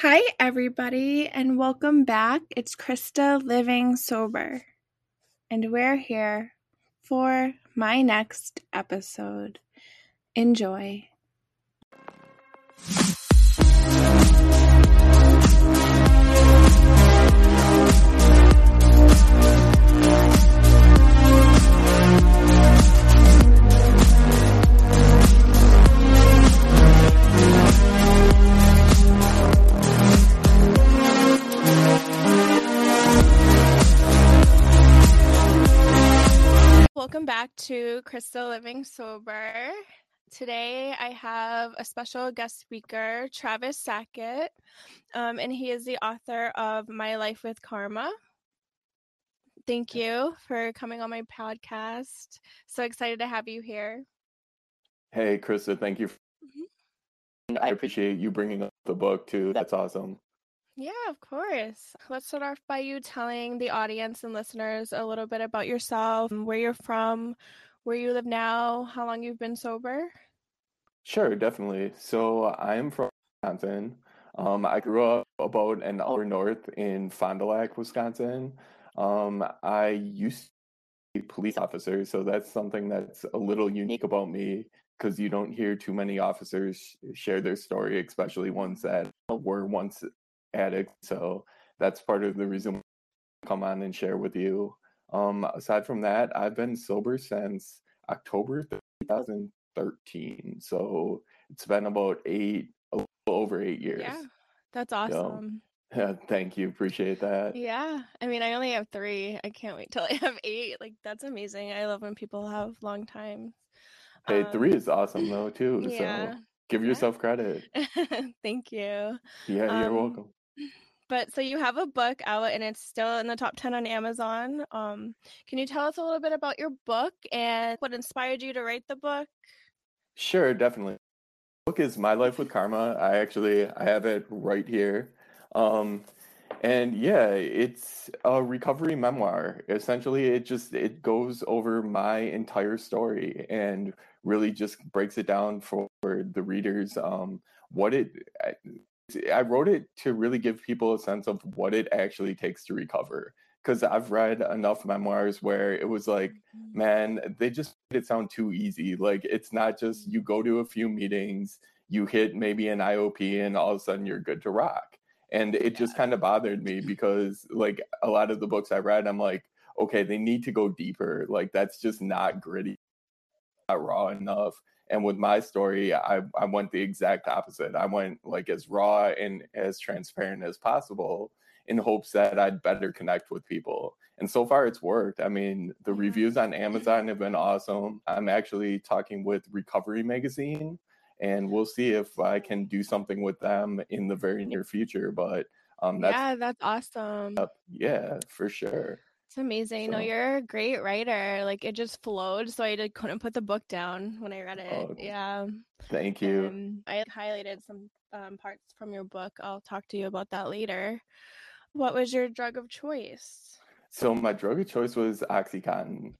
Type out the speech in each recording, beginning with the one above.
Hi, everybody, and welcome back. It's Christa Living Sober, and we're here for my next episode. Enjoy. Welcome back to Christa Living Sober. Today I have a special guest speaker, Travis Sackett, um, and he is the author of My Life with Karma. Thank you for coming on my podcast. So excited to have you here. Hey, Christa, thank you. Mhm. I appreciate you bringing up the book too. That's awesome. Yeah, of course. Let's start off by you telling the audience and listeners a little bit about yourself, where you're from, where you live now, how long you've been sober. Sure, definitely. So I'm from Wisconsin. Um, I grew up about an hour north in Fond du Lac, Wisconsin. Um, I used to be a police officer, so that's something that's a little unique about me because you don't hear too many officers share their story, especially ones that were once addicts. So that's part of the reason I come on and share with you. Um, aside from that, I've been sober since October 2013. So it's been about eight, over eight years. Yeah, that's Yeah. awesome. Thank you. Appreciate that. Yeah, I mean, I only have three. I can't wait till I have eight. Like, that's amazing. I love when people have long times. Hey, three Um, is awesome though too. So give yourself credit. Thank you. Yeah, you're Um, welcome. But so you have a book out and it's still in the top 10 on Amazon. Um, can you tell us a little bit about your book and what inspired you to write the book? Sure, definitely. book is My Life with Karma. I actually I have it right here. Um and yeah, it's a recovery memoir. Essentially, it just it goes over my entire story and really just breaks it down for the readers um what it I, wrote it to really give people a sense of what it actually takes to recover because I've read enough memoirs where it was like Mhm. man, they just made it sound too easy. Like it's not just you go to a few meetings, you hit maybe an IOP, and all of a sudden you're good to rock. And it Yeah. just kind of bothered me because like a lot of the books I read, I'm like, okay, they need to go deeper. Like that's just not gritty, not raw enough. And with my story, I, I went the exact opposite. I went like as raw and as transparent as possible in hopes that I'd better connect with people. And so far, it's worked. I mean, the Yeah. reviews on Amazon have been awesome. I'm actually talking with Recovery Magazine, and we'll see if I can do something with them in the very near future. But um, that's Yeah, that's awesome. yeah, for sure. It's amazing. No, So, you're a great writer. Like it just flowed, so I couldn't put the book down when I read it. oh, Yeah. thank you. Um, I highlighted some um, parts from your book. I'll talk to you about that later. What was your drug of choice? So my drug of choice was OxyContin.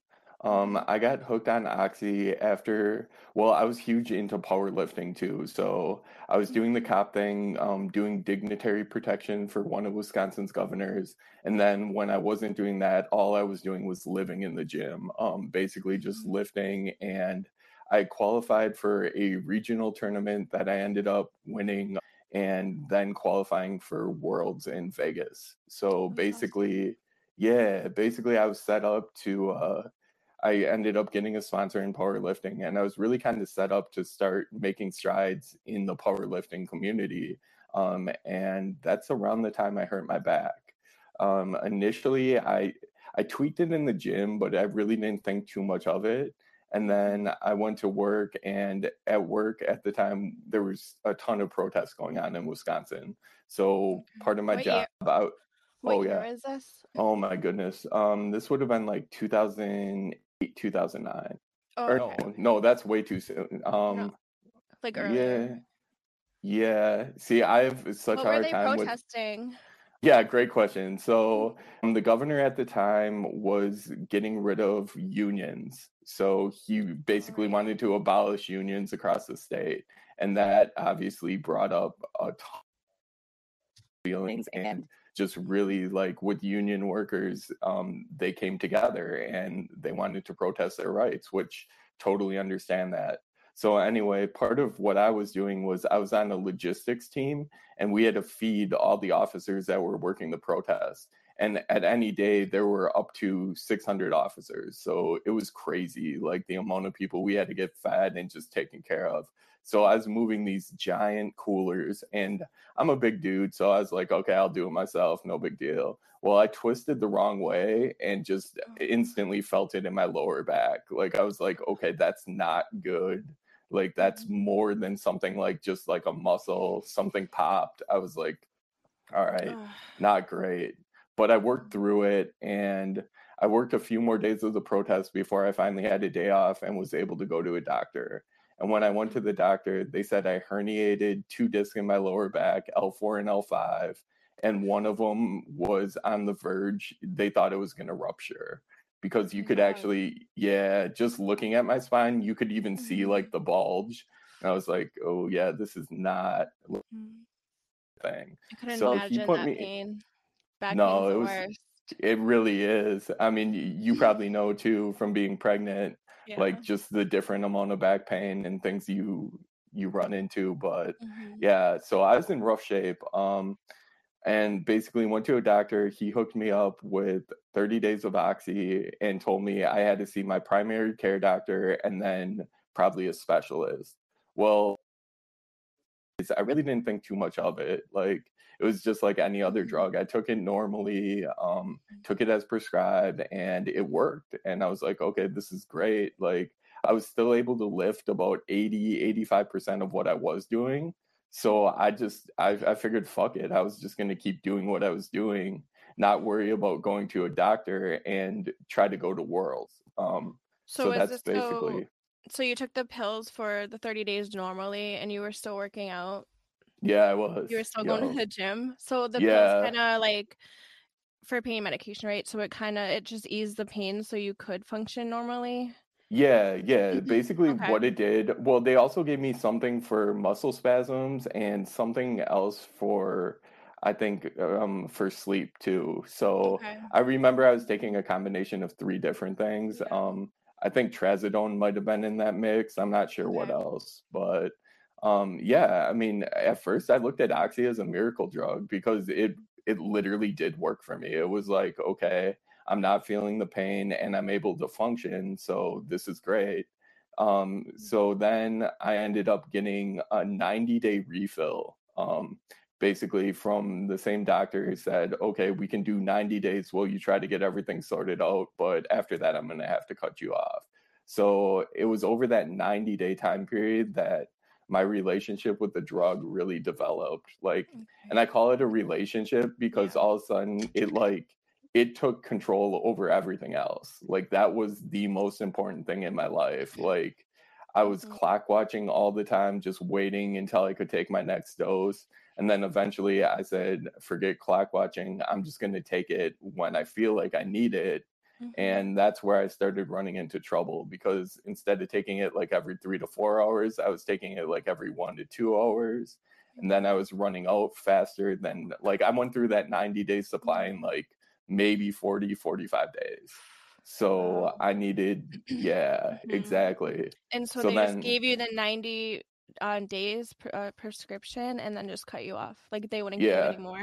Um. I got hooked on Oxy after, well, I was huge into powerlifting too. So I was doing the cop thing, um, doing dignitary protection for one of Wisconsin's governors. And then when I wasn't doing that, all I was doing was living in the gym, um, basically just Mhm. lifting. And I qualified for a regional tournament that I ended up winning and then qualifying for Worlds in Vegas. So basically, yeah, basically I was set up to uh I ended up getting a sponsor in powerlifting and I was really kind of set up to start making strides in the powerlifting community. Um and that's around the time I hurt my back. Um initially I I tweaked it in the gym, but I really didn't think too much of it. And then I went to work, and at work at the time, there was a ton of protests going on in Wisconsin. So part of my What job out, What oh yeah, oh my goodness. Um, this would have been like 2008, 2009. Or Okay. no, no, that's way too soon. No, Um, like yeah, earlier. yeah. yeah. See, I have such What a were hard they time with protesting? Yeah, great question. So, um, the governor at the time was getting rid of unions. So, he basically Right. wanted to abolish unions across the state. And that obviously brought up a ton of feelings and just really like with union workers um, they came together and they wanted to protest their rights which totally understand that. So anyway part of what i was doing was i was on a logistics team and we had to feed all the officers that were working the protest. And at any day there were up to 600 officers. So it was crazy like the amount of people we had to get fed and just taken care of so i was moving these giant coolers and i'm a big dude so i was like okay i'll do it myself no big deal. Well i twisted the wrong way and just oh. instantly felt it in my lower back. Like i was like okay that's not good. Like that's mm-hmm. more than something like just like a muscle something popped. I was like all right not great. But I worked through it and I worked a few more days of the protest before I finally had a day off and was able to go to a doctor. And when I went to the doctor, they said I herniated two discs in my lower back, L4 and L5, and one of them was on the verge. They thought it was going to rupture because you could actually, yeah, just looking at my spine, you could even see mm-hmm. like the bulge. And I was like, oh, yeah, this is not mm-hmm. thing. I couldn't so imagine that me, pain. Back no, it was. Worst. It really is. I mean, you probably know too from being pregnant, yeah. like just the different amount of back pain and things you you run into. But mm-hmm. yeah, so I was in rough shape. Um, and basically went to a doctor. He hooked me up with 30 days of oxy and told me I had to see my primary care doctor and then probably a specialist. Well, I really didn't think too much of it. Like it was just like any other drug. I took it normally, um, mm. took it as prescribed, and it worked. And I was like, okay, this is great. Like I was still able to lift about 80, 85% of what I was doing. So I just, I, I figured, fuck it. I was just going to keep doing what I was doing, not worry about going to a doctor and try to go to Worlds. Um, so, so that's basically. So, so you took the pills for the 30 days normally and you were still working out? Yeah, I was. You were still going to the gym. So the yeah. pills kind of like for pain medication, right? So it kind of it just eased the pain so you could function normally. Yeah, yeah. Mm-hmm. Basically, okay. what it did. Well, they also gave me something for muscle spasms and something else for, I think, um, for sleep too. So okay. I remember I was taking a combination of three different things. Yeah. Um, I think trazodone might have been in that mix. I'm not sure okay. what else, but um, yeah, I mean, at first I looked at Oxy as a miracle drug because it it literally did work for me. It was like, okay, I'm not feeling the pain and I'm able to function, so this is great. Um, so then I ended up getting a 90 day refill. Um, basically from the same doctor who said, okay, we can do 90 days while you try to get everything sorted out, but after that, I'm going to have to cut you off. So it was over that 90 day time period that my relationship with the drug really developed like okay. and i call it a relationship because yeah. all of a sudden it like it took control over everything else like that was the most important thing in my life like i was mm-hmm. clock watching all the time just waiting until i could take my next dose and then eventually i said forget clock watching i'm just going to take it when i feel like i need it Mm-hmm. And that's where I started running into trouble because instead of taking it like every three to four hours, I was taking it like every one to two hours. And then I was running out faster than like I went through that 90 day supply in mm-hmm. like maybe 40, 45 days. So wow. I needed, yeah, mm-hmm. exactly. And so, so they then, just gave you the 90 uh, days uh, prescription and then just cut you off. Like they wouldn't yeah. give you anymore.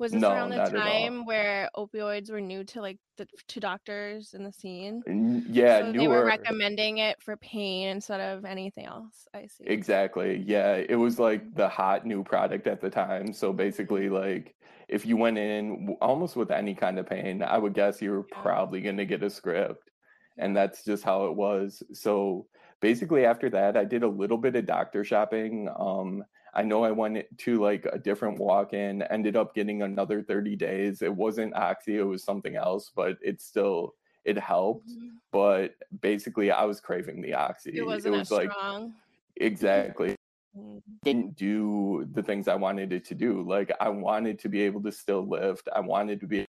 Was this no, around the time where opioids were new to like the to doctors in the scene? Yeah, so they were recommending it for pain instead of anything else. I see. Exactly. Yeah, it was like the hot new product at the time. So basically, like if you went in almost with any kind of pain, I would guess you were probably going to get a script, and that's just how it was. So basically, after that, I did a little bit of doctor shopping. Um, I know I went to like a different walk in, ended up getting another 30 days. It wasn't Oxy, it was something else, but it still it helped. Mm-hmm. But basically I was craving the Oxy. It wasn't it was like strong. exactly. Mm-hmm. Didn't do the things I wanted it to do. Like I wanted to be able to still lift. I wanted to be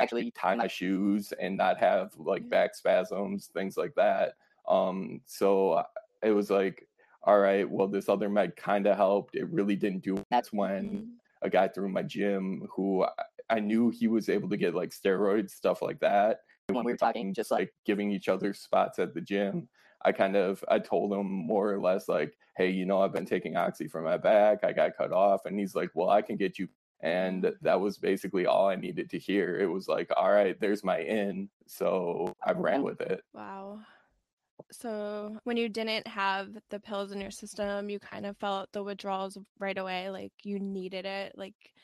actually tie my shoes and not have like back spasms, things like that. Um, so it was like all right, well, this other med kind of helped. It really didn't do. That's when a guy through my gym who I knew he was able to get like steroids, stuff like that. When we were talking, just like giving each other spots at the gym, I kind of I told him more or less like, hey, you know, I've been taking oxy for my back. I got cut off, and he's like, well, I can get you. And mm. that was basically all I needed to hear. It was like, all right, there's my in. So I ran with it. Wow. So when you didn't have the pills in your system, you kind of felt the withdrawals right away. Like you needed it. Like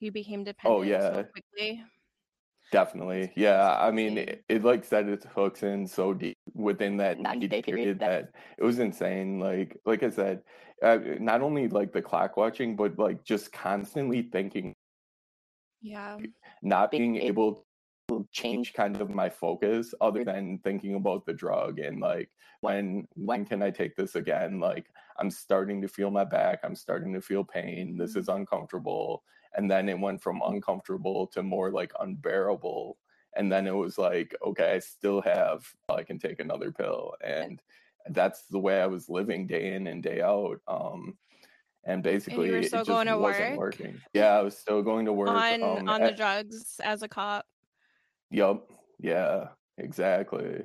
you became dependent Oh yeah, so quickly. definitely. Yeah, I mean, it, it like set its hooks in so deep within that 90 day period that it was insane. Like, like I said, uh, not only like the clock watching, but like just constantly thinking, Yeah. not being able to change kind of my focus other than thinking about the drug and like when when can I take this again? Like I'm starting to feel my back, I'm starting to feel pain. This is uncomfortable. And then it went from uncomfortable to more like unbearable. And then it was like, okay, I still have I can take another pill. And that's the way I was living day in and day out. Um and And you basically were it just going to wasn't work working. Yeah, I was still going to work. on Um on the at, drugs as a cop. Yup. Yeah, exactly.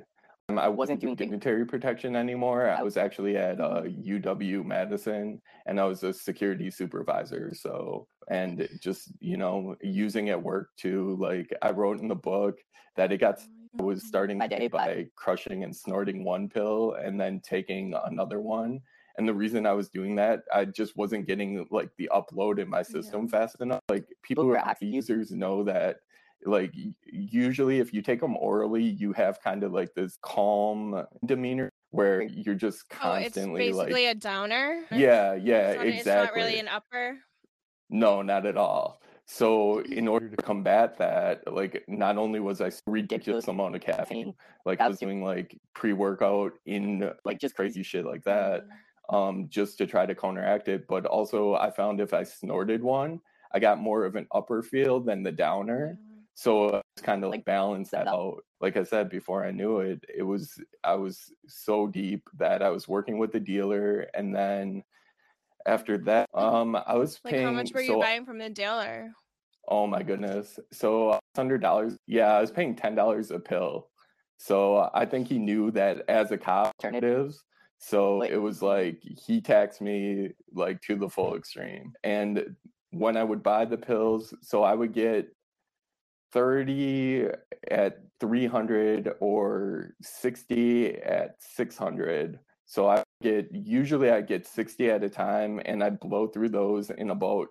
Um, I wasn't doing dignitary protection anymore. I was actually at uh. UW Madison and I was a security supervisor. So, and just, you know, using at work too, like I wrote in the book that it got, I was starting my day by crushing and snorting one pill and then taking another one. And the reason I was doing that, I just wasn't getting like the upload in my Yeah. system fast enough. Like people who are users know that like usually if you take them orally you have kind of like this calm demeanor where you're just Oh, it's constantly like basically a downer. yeah yeah It's not, it's not really an upper. no not at all so in order to combat that like not only was i ridiculous amount of caffeine like i was doing like pre-workout in like just crazy shit like that Mhm. um just to try to counteract it but also i found if i snorted one i got more of an upper feel than the downer. So it's kind of like balance that out. Like i said before i knew it it was i was so deep that i was working with the dealer and then after that um i was Like how much were you so buying from the dealer? oh my goodness. So hundred dollars yeah i was paying ten dollars a pill. So i think he knew that as a cop alternatives so it was like he taxed me like to the full extreme. And when i would buy the pills so i would get 30 at 300 or 60 at 600 so i get usually i get 60 at a time and i blow through those in about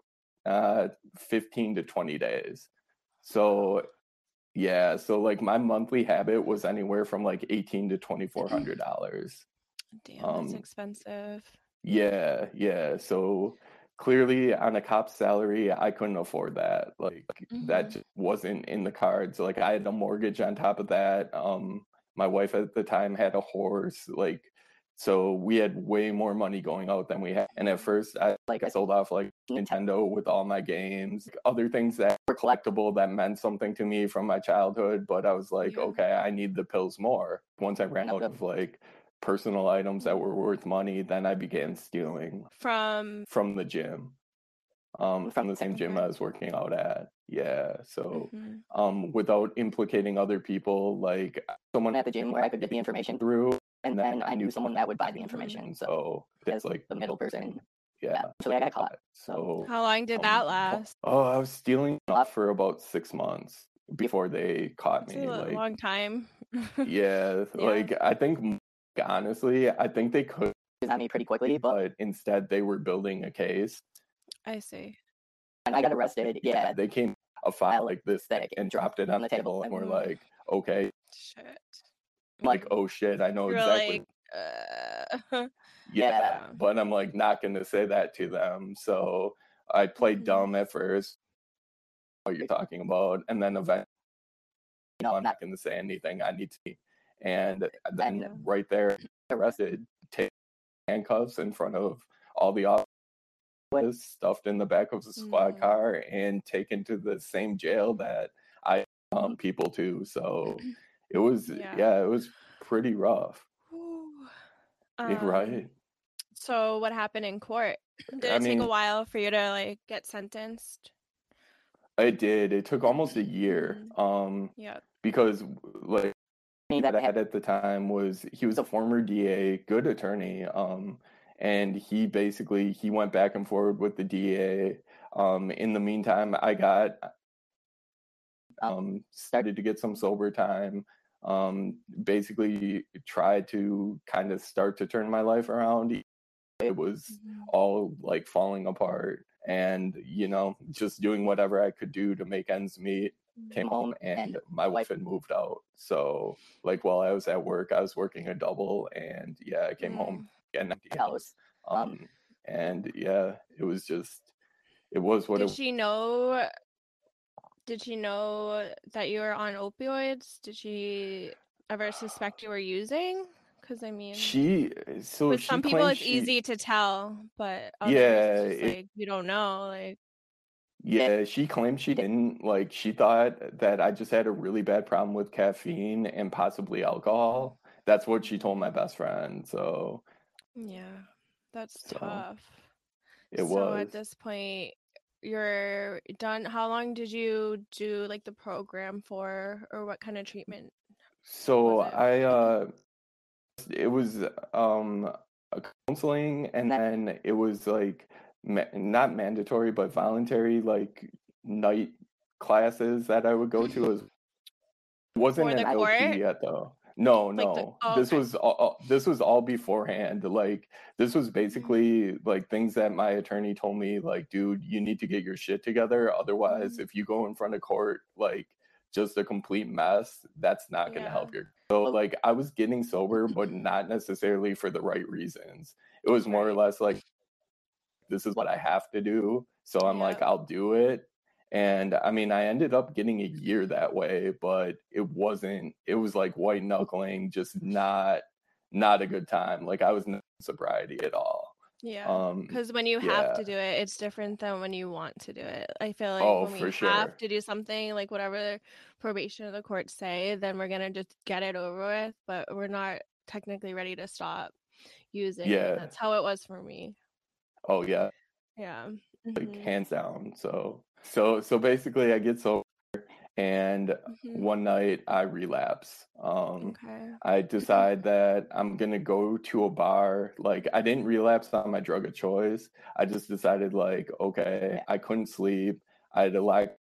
uh 15 to 20 days. So yeah so like my monthly habit was anywhere from like 18 to 2400 dollars. Damn, that's um expensive. yeah yeah so clearly on a cop's salary i couldn't afford that. Like that Mhm. just wasn't in the cards. Like i had a mortgage on top of that. Um my wife at the time had a horse like so we had way more money going out than we had. And at first i like i sold off like nintendo with all my games other things that were collectible that meant something to me from my childhood but i was like Yeah. okay i need the pills more. Once i ran out of like personal items that were worth money then i began stealing From from the gym um from the same gym i was working out at yeah so Mhm. um without implicating other people like someone at the gym where i could get the information through and then i knew someone that would buy the information so that's like the middle person yeah so i got caught so How long did that um, last? oh i was stealing off for about six months before they caught a me like long time. yeah, Yeah. like I think honestly, I think they could on me pretty quickly, but instead they were building a case. I see. And I got arrested. Yeah, they came a file like this thick and dropped it on the table, and we're like, okay, Shit. like oh shit, I know exactly. like, uh, yeah, Yeah. but I'm like not gonna say that to them. So I played Mhm. dumb at first. What you're talking about, and then eventually, you know, I'm not gonna say anything. I need to, be. And then right there, arrested, take handcuffs in front of all the officers, stuffed in the back of the squad Mm. car, and taken to the same jail that I um people to. So it was, Yeah. yeah, it was pretty rough. Yeah, right. Um, So what happened in court? Did I it take a while for you to like get sentenced? it did. It took almost a year. Mhm. Um, yeah. because like that I had at the time was he was a former DA, good attorney. Um, and he basically he went back and forward with the DA. Um, in the meantime, I got um started to get some sober time. Um, basically tried to kind of start to turn my life around. It was Mhm. all like falling apart and you know just doing whatever i could do to make ends meet came mm-hmm. home and my wife had moved out so like while i was at work i was working a double and yeah i came home getting empty house um and yeah it was just it was what Did it she know? Did she know that you were on opioids? Did she ever suspect you were using? Because I mean, she so with some people it's she- easy to tell, but Yeah, it's just it- like you don't know. Like, Yeah, she claimed she didn't. Like, she thought that I just had a really bad problem with caffeine and possibly alcohol. That's what she told my best friend. So yeah, that's So, tough. it was so was. at this point, you're done. How long did you do like the program for, or what kind of treatment? So? I, uh, it was um a counseling, and then it was like ma not mandatory, but voluntary, like night classes that I would go to. As it wasn't an LP yet, though. No, Like the- no. oh, This okay. was all, this was all beforehand. Like this Mm-hmm. was basically like things that my attorney told me. Like, dude, you need to get your shit together. Otherwise, Mhm. if you go in front of court, like just a complete mess, that's not going to help Yeah. your. So like I was getting sober, but not necessarily for the right reasons. It was more or less like this is what I have to do. So I'm like, I'll do it. And I mean, I ended up getting a year that way, but it wasn't, it was like white knuckling, just not, not a good time. Like I was not in sobriety at all. Yeah. Um, Because when you have yeah. to do it, it's different than when you want to do it. I feel like Oh, when we sure. have to do something, like whatever probation or the court say, then we're gonna just get it over with. But we're not technically ready to stop using. Yeah. that's how it was for me. Oh yeah, Yeah. like Mhm, hands down. So, so, so basically I get sober and mhm. one night I relapse. Um, Okay. I decide that I'm gonna go to a bar. Like I didn't relapse on my drug of choice. I just decided like, okay, I couldn't sleep. I had a lack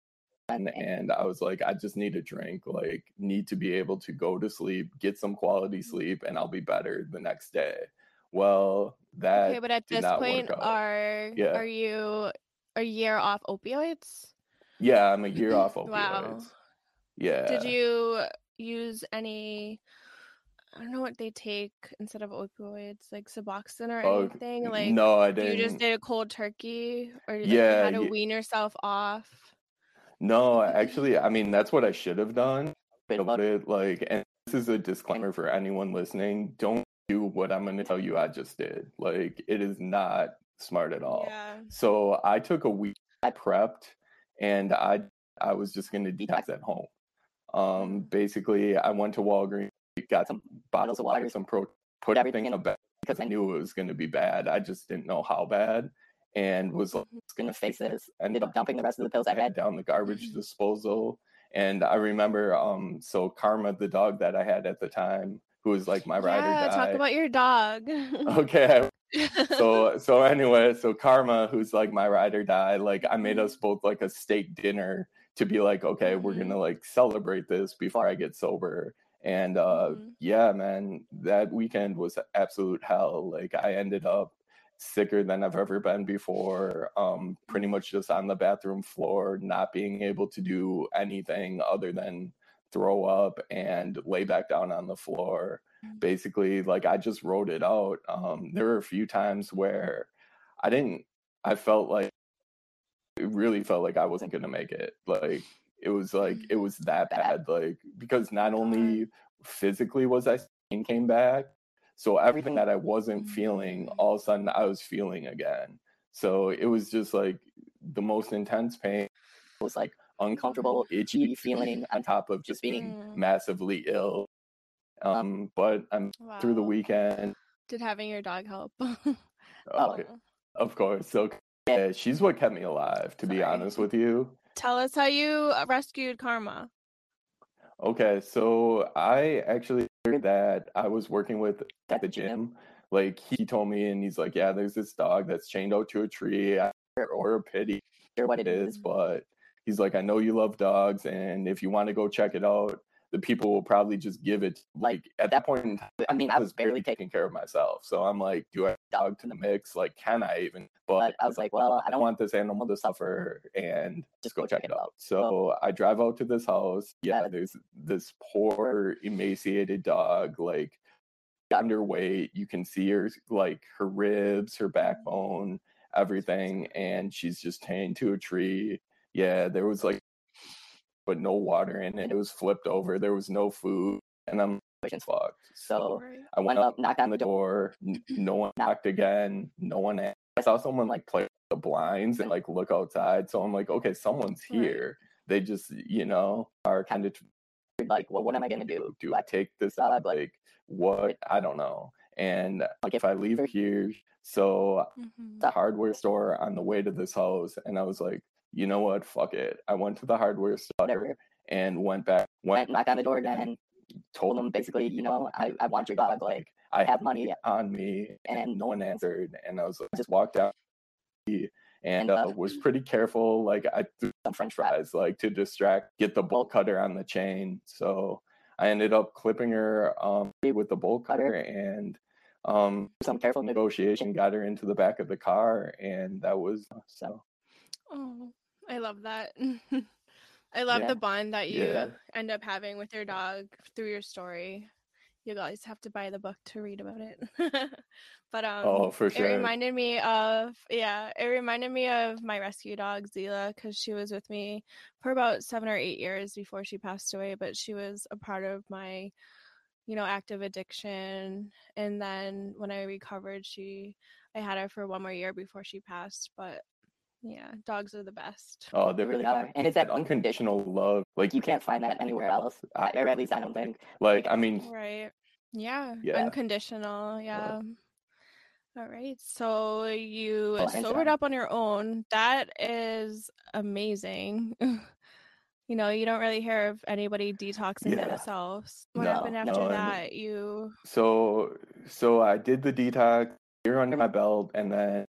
and, and I was like, I just need a drink, like need to be able to go to sleep, get some quality sleep, and I'll be better the next day. Well, that Okay, but at this point, are Yeah. are you a year off opioids? yeah, I'm a year off opioids. Wow. Yeah. Did you use any? I don't know what they take instead of opioids, like Suboxone or Oh, anything. Like, no, I you didn't. You just did a cold turkey, or like, Yeah, how to ye- wean yourself off. No, actually, I mean that's what I should have done. About it, like, and this is a disclaimer for anyone listening: don't do what I'm going to tell you I just did. Like, it is not smart at all. Yeah. So I took a week. I prepped, and I I was just going to detox at home. Um, basically, I went to Walgreens, got some bottles of water, some pro, put everything in a bag because I knew it was going to be bad. I just didn't know how bad, and was like, going to face this. Ended up dumping the rest of the pills I had down the garbage disposal. And I remember, um, so Karma, the dog that I had at the time, who was like my ride yeah. or die. Talk about your dog. okay, so so anyway, so Karma, who's like my ride or die, like I made us both like a steak dinner to be like, okay, we're gonna like celebrate this before I get sober. And uh Mhm. yeah, man, that weekend was absolute hell. Like I ended up sicker than I've ever been before. Um, pretty much just on the bathroom floor, not being able to do anything other than throw up and lay back down on the floor. Mm. Basically like i just wrote it out um there were a few times where i didn't i felt like it really felt like i wasn't gonna make it like it was like mm. it was that bad like because not only physically was i came back so everything mm-hmm. that i wasn't feeling mm. all of a sudden i was feeling again. So it was just like the most intense pain it was like uncomfortable itchy feeling on top of just being Mm. massively ill um but i'm through the weekend Did having your dog help? Oh, okay. Of course. So yeah, she's what kept me alive, to Sorry. be honest with you. Tell us how you rescued Karma. Okay, so I actually heard that I was working with at the gym. Like he told me, and he's like, "Yeah, there's this dog that's chained out to a tree, or a pity, or what it is." But he's like, "I know you love dogs, and if you want to go check it out, the people will probably just give it like at that point i mean i was barely taking care of myself. So i'm like do i have a dog to the mix? Like can i even? But i was like well i don't want this animal to suffer and just go check it out. so i drive out to this house. Yeah there's this poor emaciated dog like underweight. You can see her like her ribs her backbone everything and she's just chained to a tree yeah there was like but no water in it. It was flipped over. There was no food, and I'm like, fucked. So I went up, knocked on the door. No one knocked again. No one. I saw someone like play the blinds and like look outside. So I'm like, okay, someone's here. They just, you know, are kind of like, well, what am I gonna do? Do I take this out? Like, what? I don't know. And like, if I leave here, so mm-hmm. the hardware store on the way to this house, and I was like, you know what, fuck it. I went to the hardware store and went back, went knocked on the door again, told them basically, you know, I, I want your dog. Like, I have money on me, and no one answered. And I was like, just walked out and uh, was pretty careful. Like, I threw some french fries, like, to distract, get the bolt cutter on the chain. So I ended up clipping her um, with the bolt cutter and um, some careful negotiation got her into the back of the car. And that was so. Oh. I love that. I love yeah. the bond that you yeah. end up having with your dog through your story. You guys have to buy the book to read about it. but um oh, for sure. it reminded me of yeah, it reminded me of my rescue dog Zila because she was with me for about seven or eight years before she passed away. But she was a part of my, you know, active addiction. And then when I recovered, she I had her for one more year before she passed. But yeah, dogs are the best. Oh, they really are. And it's that unconditional love. Like you can't find that anywhere else. I, or at least I don't think. Like, I mean Right. Yeah. yeah. Unconditional. Yeah. All right. So you oh, sobered up on your own. That is amazing. you know, you don't really hear of anybody detoxing yeah. themselves. What no, happened after no, that? You So so I did the detox year under my belt and then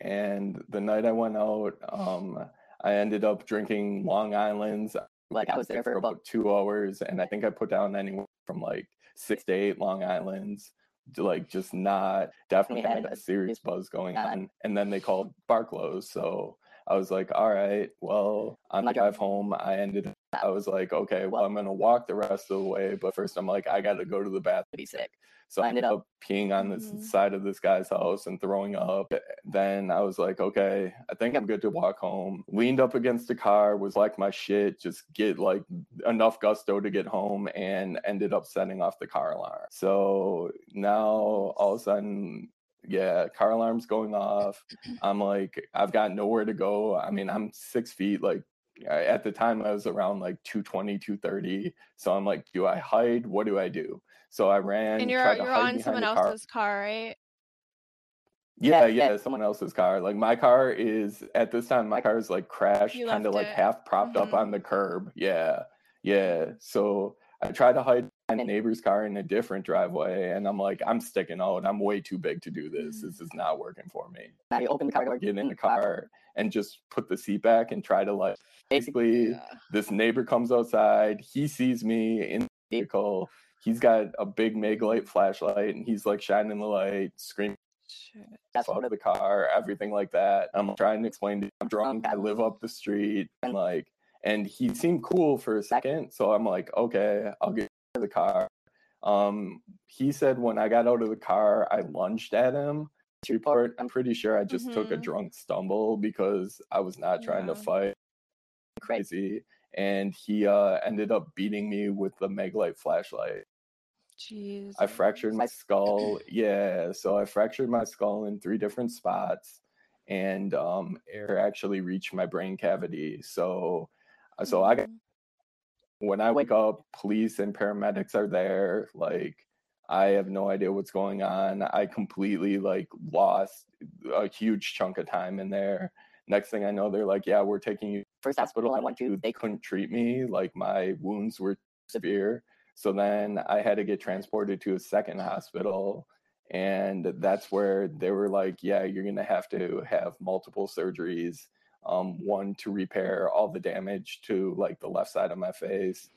and the night I went out, um, I ended up drinking Long Island's. Like I was there for about two hours, and I think I put down anywhere from like six to eight Long Island's. Like just not definitely had a serious buzz going on. And then they called Barclays, so I was like, all right, well, on the drive home, I ended. I was like, okay, well, I'm gonna walk the rest of the way, but first, I'm like, I got to go to the bathroom. Be sick. So I ended up peeing on the mm-hmm. side of this guy's house and throwing up. Then I was like, okay, I think I'm good to walk home. Leaned up against the car, was like my shit, just get like enough gusto to get home and ended up setting off the car alarm. So now all of a sudden, yeah, car alarm's going off. I'm like, I've got nowhere to go. I mean, I'm six feet, like at the time I was around like 220, 230. So I'm like, do I hide? What do I do? So I ran. And you're you're on someone else's car. car, right? Yeah, yeah, someone else's car. Like my car is at this time, my car is like crashed, kind of like half propped mm-hmm. up on the curb. Yeah, yeah. So I tried to hide my neighbor's car in a different driveway, and I'm like, I'm sticking out. I'm way too big to do this. Mm-hmm. This is not working for me. I open the car door, get in the car, and just put the seat back and try to like. Basically, yeah. this neighbor comes outside. He sees me in the vehicle he's got a big Maglite flashlight and he's like shining the light, screaming Shit. out of the car, everything like that. I'm trying to explain to him I'm drunk, I live up the street, and like, and he seemed cool for a second. So I'm like, okay, I'll get the car. Um, he said when I got out of the car, I lunged at him. Report, I'm pretty sure I just mm-hmm. took a mm-hmm. drunk stumble because I was not trying yeah. to fight crazy. And he uh, ended up beating me with the Maglite flashlight. Jeez. I fractured my skull. yeah, so I fractured my skull in three different spots, and um, air actually reached my brain cavity. So, uh, so I got mm-hmm. When I wake up, police and paramedics are there. Like, I have no idea what's going on. I completely like lost a huge chunk of time in there. Next thing I know, they're like, "Yeah, we're taking you first hospital I went to. They couldn't treat me. Like my wounds were severe, so then I had to get transported to a second hospital." And that's where they were like, "Yeah, you're gonna have to have multiple surgeries. Um, one to repair all the damage to like the left side of my face."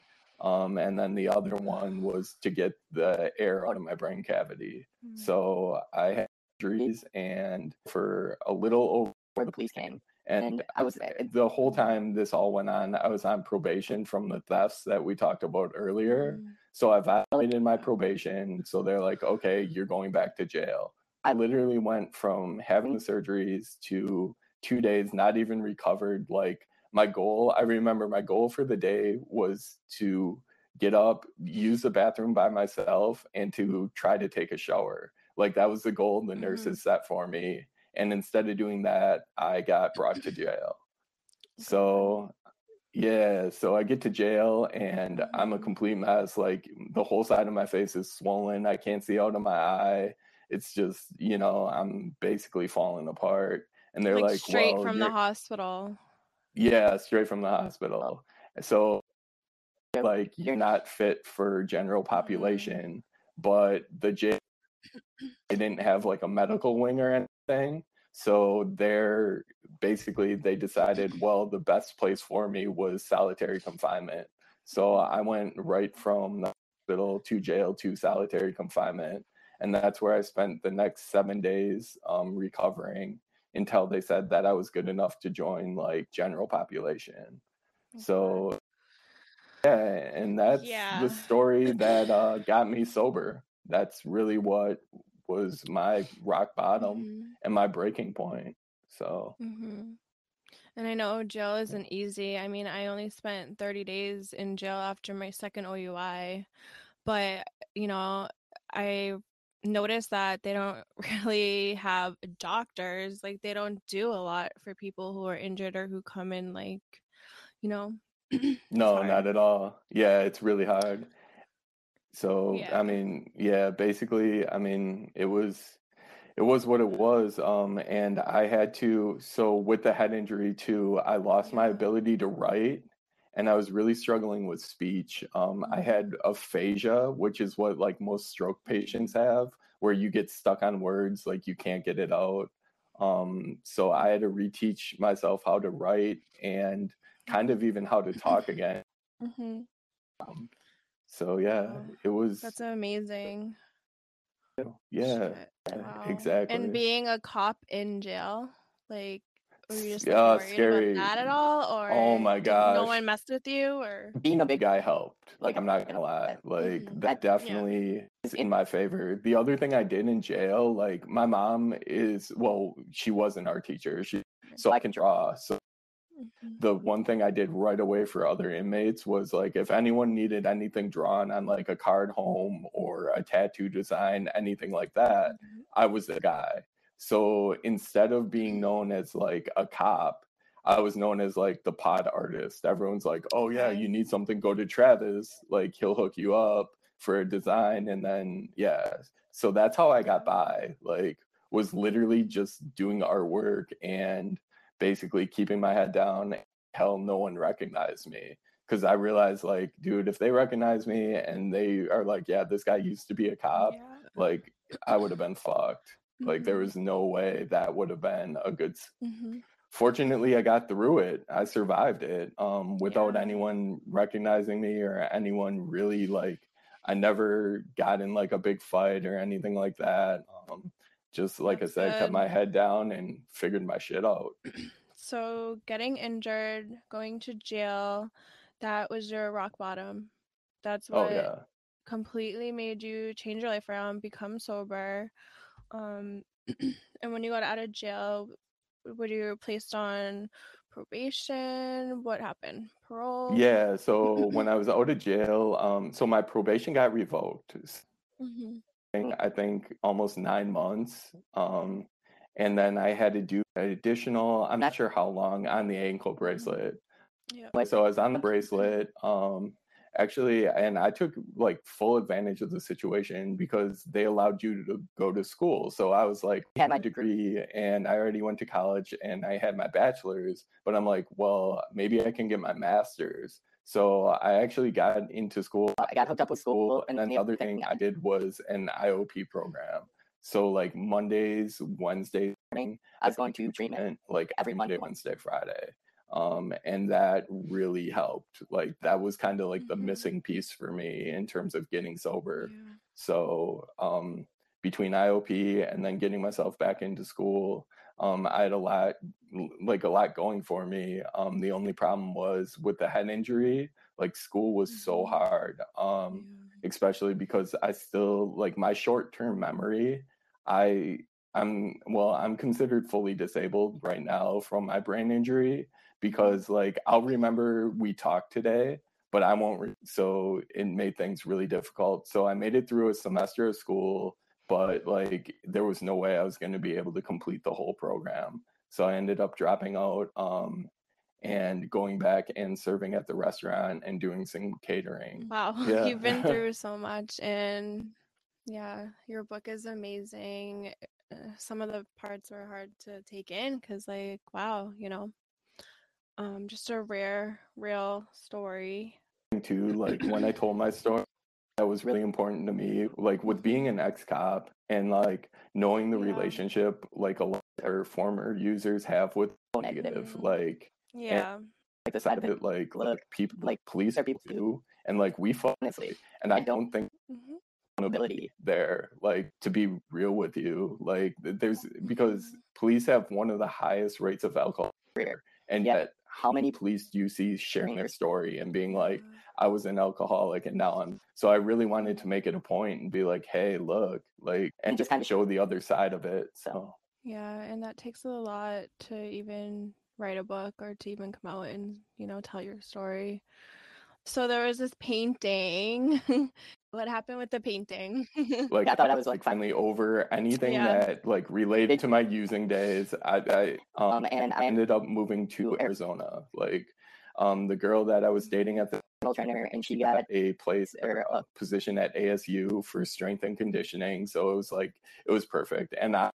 Um, and then the other one was to get the air out of my brain cavity. Mm-hmm. So I had injuries, and for a little over where the police came, and I was the whole time this all went on, I was on probation from the thefts that we talked about earlier. Mm-hmm. So I violated my probation. So they're like, okay, you're going back to jail. I literally went from having the surgeries to two days, not even recovered, like my goal, I remember my goal for the day was to get up, use the bathroom by myself, and to try to take a shower. Like that was the goal the mm-hmm. nurses set for me. And instead of doing that, I got brought to jail. So yeah, so I get to jail and I'm a mm-hmm. complete mess. Like the whole side of my face is swollen. I can't see out of my eye. It's just, you know, I'm basically falling apart. And they're like, like straight from the hospital. Yeah, straight from the hospital. So like you're not fit for general mm-hmm. population, but the jail they didn't have like a medical wing or anything. So they're basically they decided, well, the best place for me was solitary confinement. So I went right from the hospital to jail to solitary confinement. And that's where I spent the next seven days um, recovering until they said that I was good enough to join like general population. So yeah, and that's yeah. the story that uh, got me sober. That's really what was my rock bottom mm-hmm. and my breaking point. So. Mm-hmm. And I know jail isn't easy. I mean, I only spent 30 days in jail after my second OUI, but you know, I notice that they don't really have doctors like they don't do a lot for people who are injured or who come in like you know no not at all. Yeah it's really hard. So yeah. i mean yeah basically i mean it was it was what it was um and i had to so with the head injury too i lost my ability to write and I was really struggling with speech. Um, I mm-hmm. had aphasia, which is what like most stroke patients have, where you get stuck on words, like you can't get it out. Um, so I had to reteach myself how to write and kind of even how to talk again. Mm-hmm. Um, so yeah, it was. That's amazing. Yeah, wow. exactly. And being a cop in jail, like were you just like, yeah, scary. that at all, or oh my god, no one messed with you, or being a big guy helped. Like I'm not gonna lie, like mm-hmm. that definitely yeah. is in my favor. The other thing I did in jail, like my mom is well, she wasn't our teacher, she so I can draw. So mm-hmm. the one thing I did right away for other inmates was like if anyone needed anything drawn on like a card home or a tattoo design, anything like that, mm-hmm. I was the guy. So instead of being known as like a cop, I was known as like the pod artist. Everyone's like, oh yeah, you need something, go to Travis. Like he'll hook you up for a design. And then, yeah. So that's how I got by. Like, was literally just doing artwork and basically keeping my head down. Hell, no one recognized me. Cause I realized, like, dude, if they recognize me and they are like, yeah, this guy used to be a cop, yeah. like, I would have been fucked. Mm-hmm. Like there mm-hmm. was no way that would have been a good. Mm-hmm. Fortunately, I got through it. I survived it um, without yeah. anyone recognizing me or anyone really like. I never got in like a big fight or anything like that. Um, just like That's I said, good. cut my head down and figured my shit out. So, getting injured, going to jail, that was your rock bottom. That's oh, what oh, yeah. completely made you change your life around, become sober. Um, and when you got out of jail, were you placed on probation? What happened? Parole? Yeah. So when I was out of jail, um, so my probation got revoked. Mm-hmm. I think almost nine months. Um, and then I had to do additional, I'm not sure how long, on the ankle mm-hmm. bracelet. Yeah. So I was on the bracelet. Um, actually and i took like full advantage of the situation because they allowed you to go to school. So i was like I had my degree. and i already went to college and i had my bachelor's but i'm like well maybe i can get my master's. So i actually got into school i got hooked up with school and then the other thing i did was an iop program. So like mondays wednesdays i was going to treatment like every monday wednesday friday um, and that really helped like that was kind of like mm-hmm. the missing piece for me in terms of getting sober yeah. so um, between iop and then getting myself back into school um, i had a lot like a lot going for me um, the only problem was with the head injury like school was mm-hmm. so hard um, yeah. especially because i still like my short-term memory i i'm well i'm considered fully disabled right now from my brain injury because like I'll remember we talked today, but I won't. Re- so it made things really difficult. So I made it through a semester of school, but like there was no way I was going to be able to complete the whole program. So I ended up dropping out um, and going back and serving at the restaurant and doing some catering. Wow, yeah. you've been through so much, and yeah, your book is amazing. Uh, some of the parts were hard to take in because, like, wow, you know, um, just a rare, real story. Too like when I told my story, that was really important to me. Like with being an ex cop and like knowing the yeah. relationship like a lot of former users have with negative, mm-hmm. like yeah, like the side of it, like look, people like police are people too, and like we honestly, and I don't think. Mm-hmm. there like to be real with you like there's because mm-hmm. police have one of the highest rates of alcohol here and yet how many police do you see sharing their story and being like. I was an alcoholic and now I'm so I really wanted to make it a point and be like, hey, look, like and just kind of show the other side of it. So yeah, and that takes a lot to even write a book or to even come out and, you know, tell your story. So there was this painting. what happened with the painting? like I thought I was like finally over anything yeah. that like related to my using days. I, I um, um, and I ended up moving to Arizona. Like um, the girl that I was dating at the trainer, and she got a place or a uh, position at ASU for strength and conditioning. So it was like it was perfect. And I,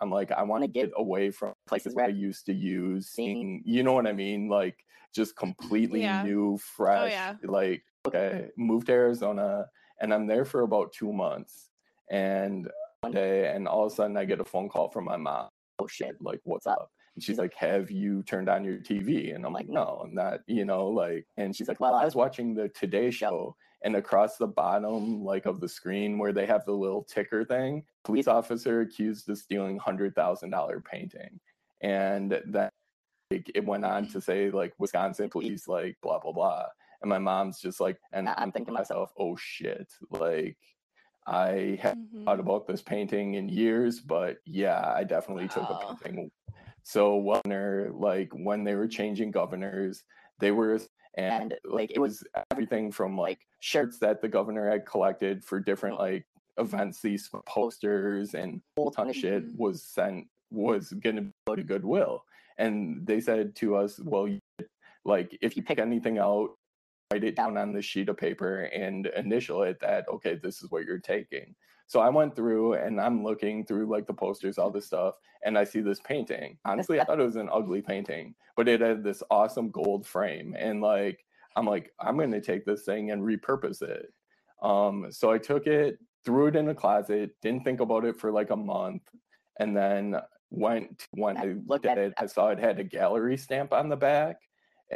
I'm like, I want to get away from places where I used to use, seeing, you know what I mean, like just completely yeah. new, oh, fresh. Oh, yeah. Like, okay, moved to Arizona, and I'm there for about two months. And one day, and all of a sudden, I get a phone call from my mom. Oh shit! Like, what's up? And she's like, "Have you turned on your TV?" And I'm like, "No, I'm not." You know, like, and she's like, "Well, I was watching the Today Show." And across the bottom, like of the screen where they have the little ticker thing, police officer accused of stealing hundred thousand dollar painting, and then like, it went on to say like Wisconsin police like blah blah blah, and my mom's just like, and I'm thinking to myself, oh shit, like I haven't mm-hmm. thought about this painting in years, but yeah, I definitely wow. took a painting. So when like when they were changing governors, they were and like it was everything from like shirts that the governor had collected for different like events, these posters and a whole ton of shit mm-hmm. was sent was gonna go to Goodwill and they said to us, well, like if you pick anything out, write it down on the sheet of paper and initial it that okay, this is what you're taking. So I went through and I'm looking through like the posters, all this stuff, and I see this painting. Honestly, I thought it was an ugly painting, but it had this awesome gold frame. And like, I'm like, I'm gonna take this thing and repurpose it. Um, so I took it, threw it in a closet, didn't think about it for like a month, and then went when I looked at it, I saw it had a gallery stamp on the back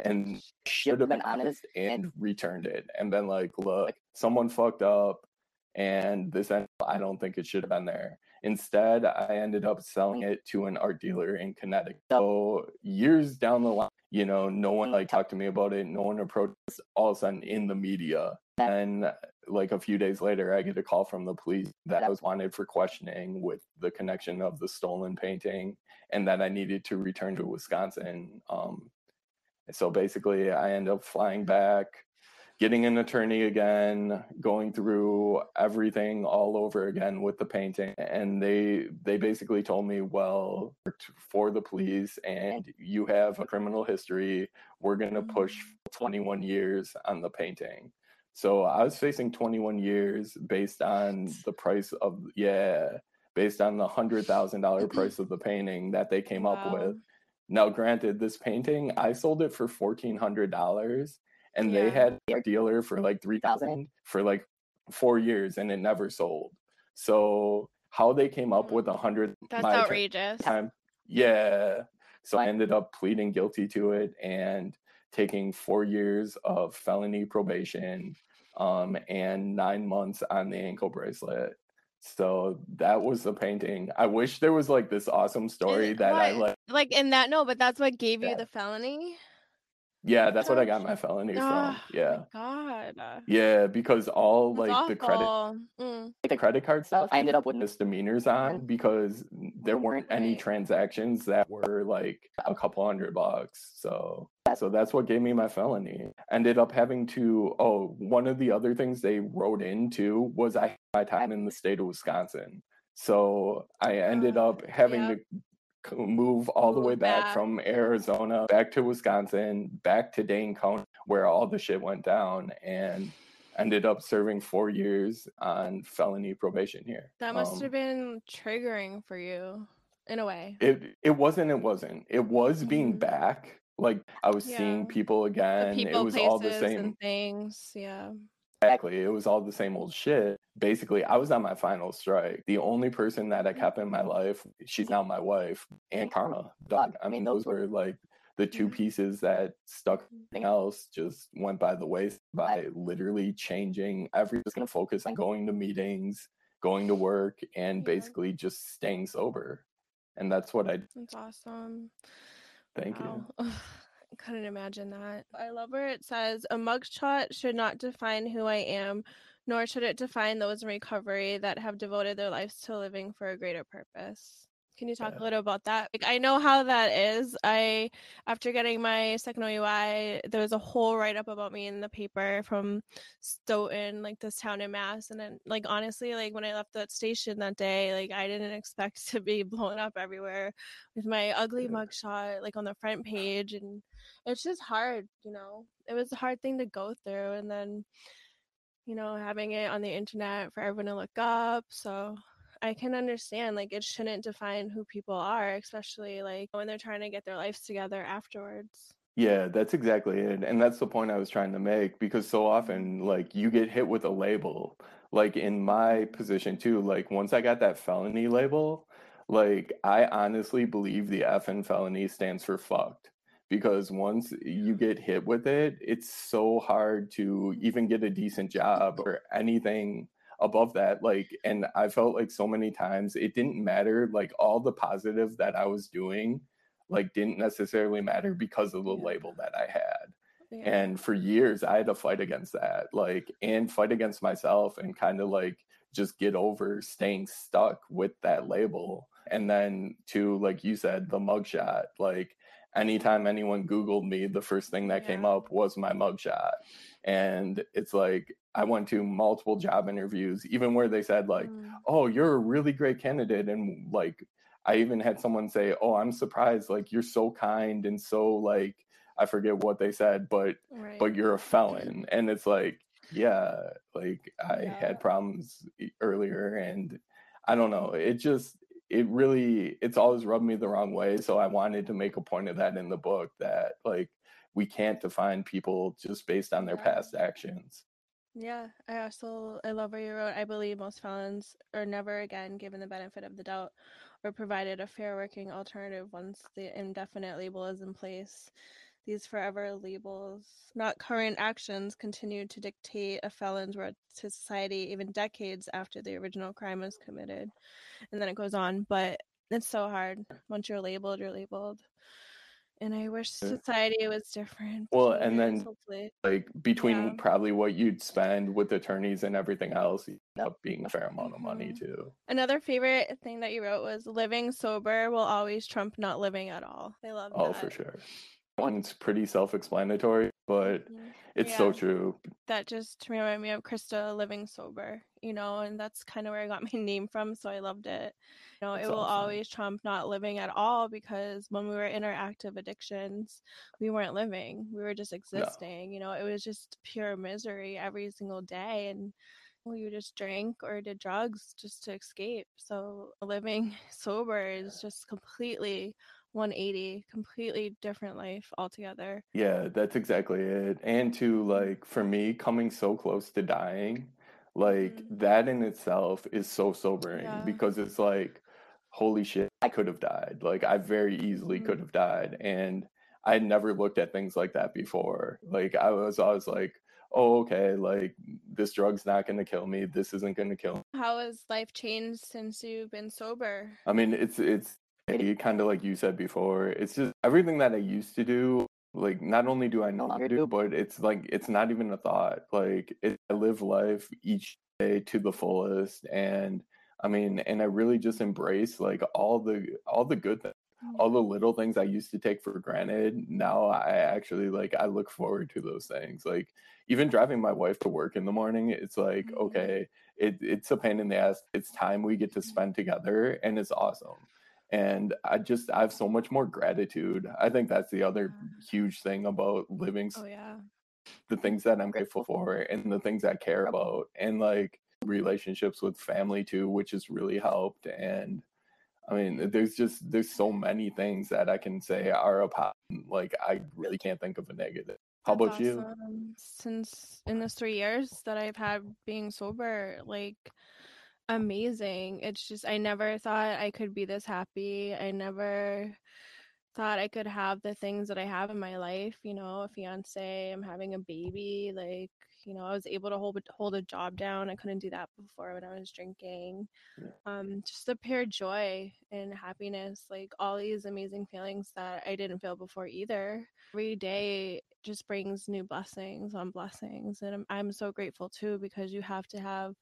and should have been honest and returned it and been like, look, someone fucked up and this I don't think it should have been there. Instead, I ended up selling it to an art dealer in Connecticut. So years down the line, you know, no one like talked to me about it. No one approached all of a sudden in the media. And like a few days later, I get a call from the police that I was wanted for questioning with the connection of the stolen painting and that I needed to return to Wisconsin. Um, so basically, I end up flying back, getting an attorney again, going through everything all over again with the painting. And they they basically told me, well, for the police, and you have a criminal history. We're gonna push 21 years on the painting. So I was facing 21 years based on the price of yeah, based on the hundred thousand dollar mm-hmm. price of the painting that they came wow. up with. Now, granted, this painting I sold it for fourteen hundred dollars, and yeah. they had a dealer for like three thousand for like four years, and it never sold. So how they came up with a mm. hundred that's outrageous. Time, yeah. So I ended up pleading guilty to it and taking four years of felony probation um, and nine months on the ankle bracelet. So that was the painting. I wish there was like this awesome story that what? I like. Like in that, no, but that's what gave you the felony. Yeah, that's what I got my felony oh, from. Yeah. God. Yeah, because all that's like awful. the credit, mm. the credit card stuff, I ended up with misdemeanors on because there weren't any transactions that were like a couple hundred bucks. So, so that's what gave me my felony. Ended up having to. Oh, one of the other things they wrote into was I had my time in the state of Wisconsin. So I ended up having yep. to move all the way back, back, from Arizona back to Wisconsin, back to Dane County, where all the shit went down, and ended up serving four years on felony probation here. That must um, have been triggering for you in a way. It it wasn't. It wasn't. It was being mm-hmm. back. Like I was yeah. seeing people again. People, it was all the same things. Yeah. Exactly. It was all the same old shit. Basically, I was on my final strike. The only person that I mm-hmm. kept in my life, she's now my wife, and Karma, dog. I mean, those were like the two mm-hmm. pieces that stuck. Everything else just went by the wayside by literally changing. Everyone's going to focus on going to meetings, going to work, and basically just staying sober. And that's what I. That's awesome. Thank wow. you. couldn't imagine that. I love where it says a mugshot should not define who I am, nor should it define those in recovery that have devoted their lives to living for a greater purpose. Can you talk yeah. a little about that? Like, I know how that is. I, after getting my second OUI, there was a whole write up about me in the paper from Stoughton, like this town in Mass. And then, like, honestly, like when I left that station that day, like I didn't expect to be blown up everywhere with my ugly mugshot, like on the front page. And it's just hard, you know, it was a hard thing to go through. And then, you know, having it on the internet for everyone to look up. So I can understand like it shouldn't define who people are, especially like when they're trying to get their lives together afterwards. Yeah, that's exactly it. And that's the point I was trying to make because so often like you get hit with a label. Like in my position too, like once I got that felony label, like I honestly believe the F in felony stands for fucked because once you get hit with it, it's so hard to even get a decent job or anything above that like and i felt like so many times it didn't matter like all the positive that i was doing like didn't necessarily matter because of the yeah. label that i had yeah. and for years i had to fight against that like and fight against myself and kind of like just get over staying stuck with that label and then to like you said the mugshot like anytime anyone googled me the first thing that yeah. came up was my mugshot and it's like I went to multiple job interviews, even where they said like, mm. "Oh, you're a really great candidate," and like I even had someone say, "Oh, I'm surprised. Like you're so kind and so like I forget what they said, but right. but you're a felon." And it's like, yeah, like I yeah. had problems earlier, and I don't know. It just it really it's always rubbed me the wrong way. So I wanted to make a point of that in the book that like we can't define people just based on their past actions. Yeah, I also I love where you wrote. I believe most felons are never again given the benefit of the doubt or provided a fair working alternative once the indefinite label is in place. These forever labels, not current actions, continue to dictate a felon's worth to society even decades after the original crime was committed. And then it goes on, but it's so hard. Once you're labeled, you're labeled and I wish society was different. Well, and then hopefully. like between yeah. probably what you'd spend with attorneys and everything else, you end up being a fair amount of money mm-hmm. too. Another favorite thing that you wrote was living sober will always trump not living at all. I love oh, that. Oh, for sure. One's pretty self-explanatory, but Mhm. it's so true. That just reminded me of Christa living sober, you know, and that's kind of where I got my name from, so I loved it. You know, it will awesome. always trump not living at all because when we were in our active addictions, we weren't living. We were just existing. You know, it was just pure misery every single day and we just drank or did drugs just to escape. So living sober is just completely 180, completely different life altogether. Yeah, that's exactly it. And to Mhm. like for me coming so close to dying, like Mhm. that in itself is so sobering Yeah. because it's like, holy shit, I could have died. Like I very easily could Mhm. have died. And I had never looked at things like that before. Like I was always like, oh, okay, like this drug's not gonna kill me. This isn't gonna kill me. How has life changed since you've been sober? I mean, it's it's kind of like you said before. It's just everything that I used to do. Like, not only do I no longer do, but it's like it's not even a thought. Like, it, I live life each day to the fullest, and I mean, and I really just embrace like all the all the good things, all the little things I used to take for granted. Now I actually like I look forward to those things. Like, even driving my wife to work in the morning, it's like Mhm. okay, it, it's a pain in the ass. It's time we get to spend together, and it's awesome. And I just I have so much more gratitude. I think that's the other huge thing about living Oh yeah. the things that I'm grateful for and the things I care about and like relationships with family too, which has really helped. And I mean, there's just there's so many things that I can say are a positive. Like I really can't think of a negative. How about you? Since in this three years that I've had being sober, like amazing. It's just I never thought I could be this happy. I never thought I could have the things that I have in my life, you know, a fiance, I'm having a baby, like, you know, I was able to hold hold a job down. I couldn't do that before when I was drinking. Um just the pure joy and happiness, like all these amazing feelings that I didn't feel before either. Every day just brings new blessings on blessings and I'm, I'm so grateful too because you have to have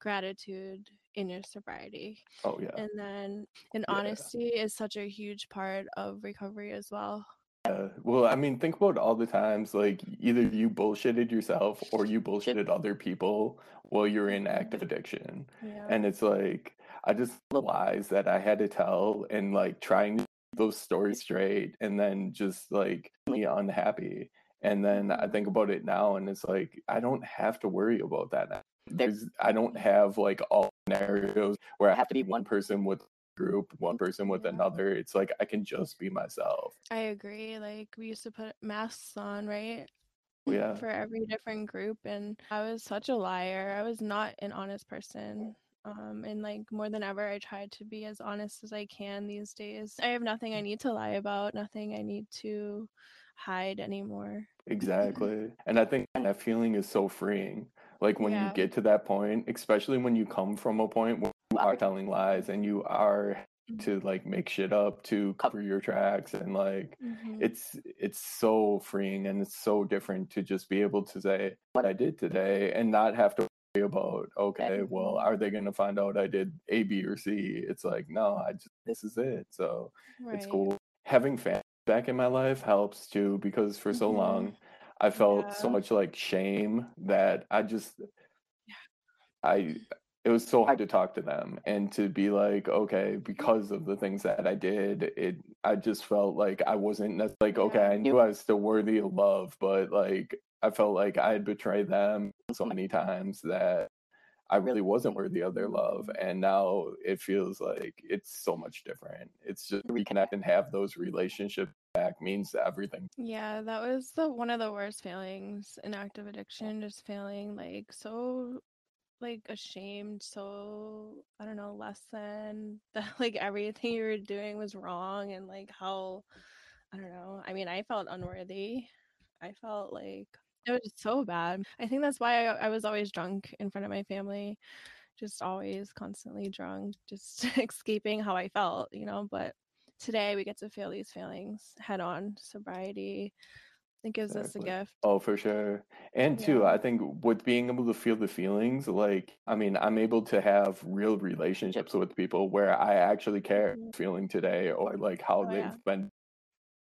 gratitude in your sobriety Oh yeah. and then and Yeah. honesty is such a huge part of recovery as well Yeah. Well, I mean, think about all the times like either you bullshitted yourself or you bullshitted other people while you're in active addiction. yeah And it's like I just the lies that I had to tell and like trying to keep those stories straight and then just like be unhappy. And then I Mhm. think about it now and it's like I don't have to worry about that now. There's I don't have like all scenarios where I have to be one person with group, one person with Yeah. another. It's like I can just be myself. i agree like we used to put masks on right Yeah. for every different group and i was such a liar i was not an honest person um and like more than ever i try to be as honest as i can these days i have nothing i need to lie about nothing i need to hide anymore Exactly. And I think that feeling is so freeing. Like when you get to that point, especially when you come from a point where you are telling lies and you are Mhm. to like make shit up to cover your tracks and like Mhm. it's it's so freeing and it's so different to just be able to say what I did today and not have to worry about okay, well, are they gonna find out I did A, B, or C? It's like, no, I just this is it. So it's cool. Having family back in my life helps too because for so Mhm. long I felt so much like shame that I just I it was so hard to talk to them and to be like, okay, because of the things that I did, it I just felt like I wasn't like okay, I knew I was still worthy of love, but like I felt like I had betrayed them so many times that I really wasn't worthy of their love. And now it feels like it's so much different. It's just reconnect and have those relationships back means everything. Yeah, that was the one of the worst feelings in active addiction, just feeling like so like ashamed, so I don't know, less than that like everything you were doing was wrong and like how I don't know. I mean, I felt unworthy. I felt like it was so bad. I think that's why I, I was always drunk in front of my family, just always constantly drunk, just escaping how I felt, you know, but today we get to feel these feelings head on sobriety it gives us a gift Oh, for sure. And too, I think with being able to feel the feelings, like, I mean, I'm able to have real relationships with people where I actually care Mhm. feeling today or like how oh they've yeah been.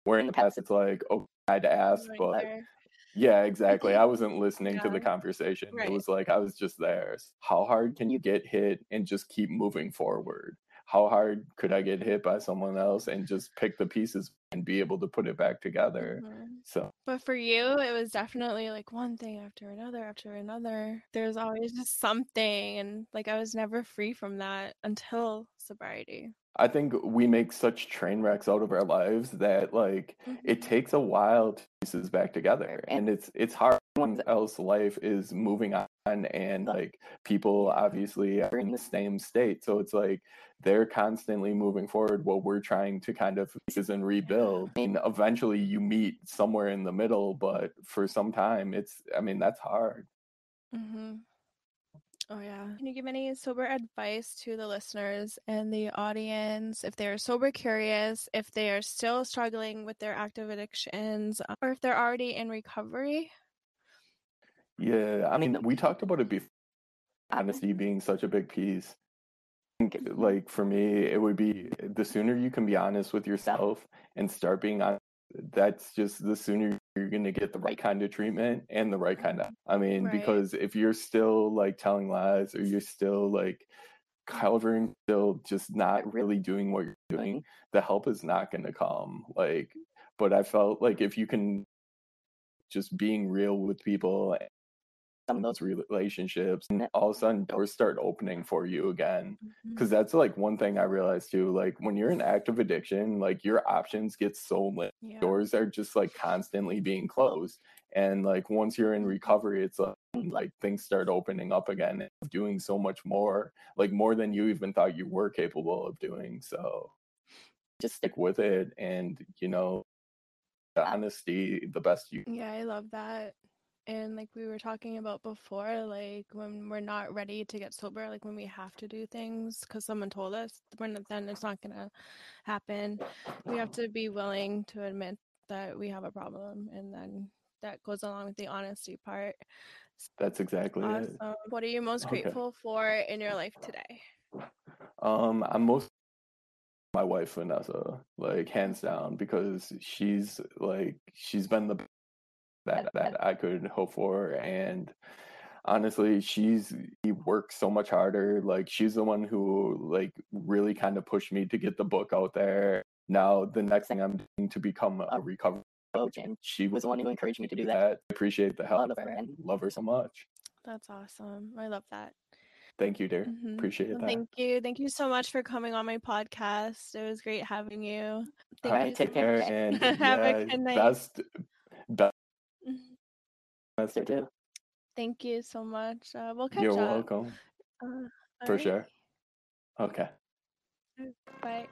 Where in the past, it's like, oh, I had to ask, Right but there. yeah, exactly. I wasn't listening to the conversation. It was like I was just there. How hard can you get hit and just keep moving forward? How hard could I get hit by someone else and just pick the pieces and be able to put it back together? Mhm. So But for you, it was definitely like one thing after another after another. There's always just something, and like I was never free from that until sobriety. I think we make such train wrecks out of our lives that like it takes a while to pieces back together and it's it's hard when else life is moving on and like people obviously are in the same state so it's like they're constantly moving forward while we're trying to kind of pieces and rebuild. And eventually you meet somewhere in the middle but for some time it's i mean that's hard. Mm-hmm. Oh, yeah. Can you give any sober advice to the listeners and the audience if they're sober curious, if they are still struggling with their active addictions, uh, or if they're already in recovery? yeah i mean we talked about it before honesty being such a big piece like for me it would be the sooner you can be honest with yourself and start being honest that's just the sooner you're going to get the right kind of treatment and the right kind mm-hmm. of i mean Right. because if you're still like telling lies or you're still like covering still just not really doing what you're doing the help is not going to come like but i felt like if you can just being real with people some of those relationships and all of a sudden doors start opening for you again Mm-hmm. because that's like one thing i realized too like when you're in active addiction like your options get so limited Yeah. doors are just like constantly being closed and like once you're in Mhm. recovery it's like, like things start opening up again and doing so much more like more than you even thought you were capable of doing so just stick with it and you know the honesty the best you Yeah, I love that. And like we were talking about before, like when we're not ready to get sober, like when we have to do things because someone told us, not, then it's not gonna happen. We have to be willing to admit that we have a problem, and then that goes along with the honesty part. that's exactly it What are you most Okay. grateful for in your life today? Um, I'm most my wife Vanessa, like hands down, because she's like she's been the that that I could hope for, and honestly, she's he works so much harder. Like she's the one who like really kind of pushed me to get the book out there. Now the next thing I'm doing to become a recovery coach, and she was the one who encouraged me to do that. I appreciate the help of her and love her so much. That's awesome. I love that. Thank you, dear. Mhm. Appreciate Well, that. Thank you. Thank you so much for coming on my podcast. It was great having you. Thank right, you take so care much. and Have a good night. best best. Semester too. Thank you so much. Uh, we'll catch You're up. welcome. Uh, For alright. sure. Okay. Bye.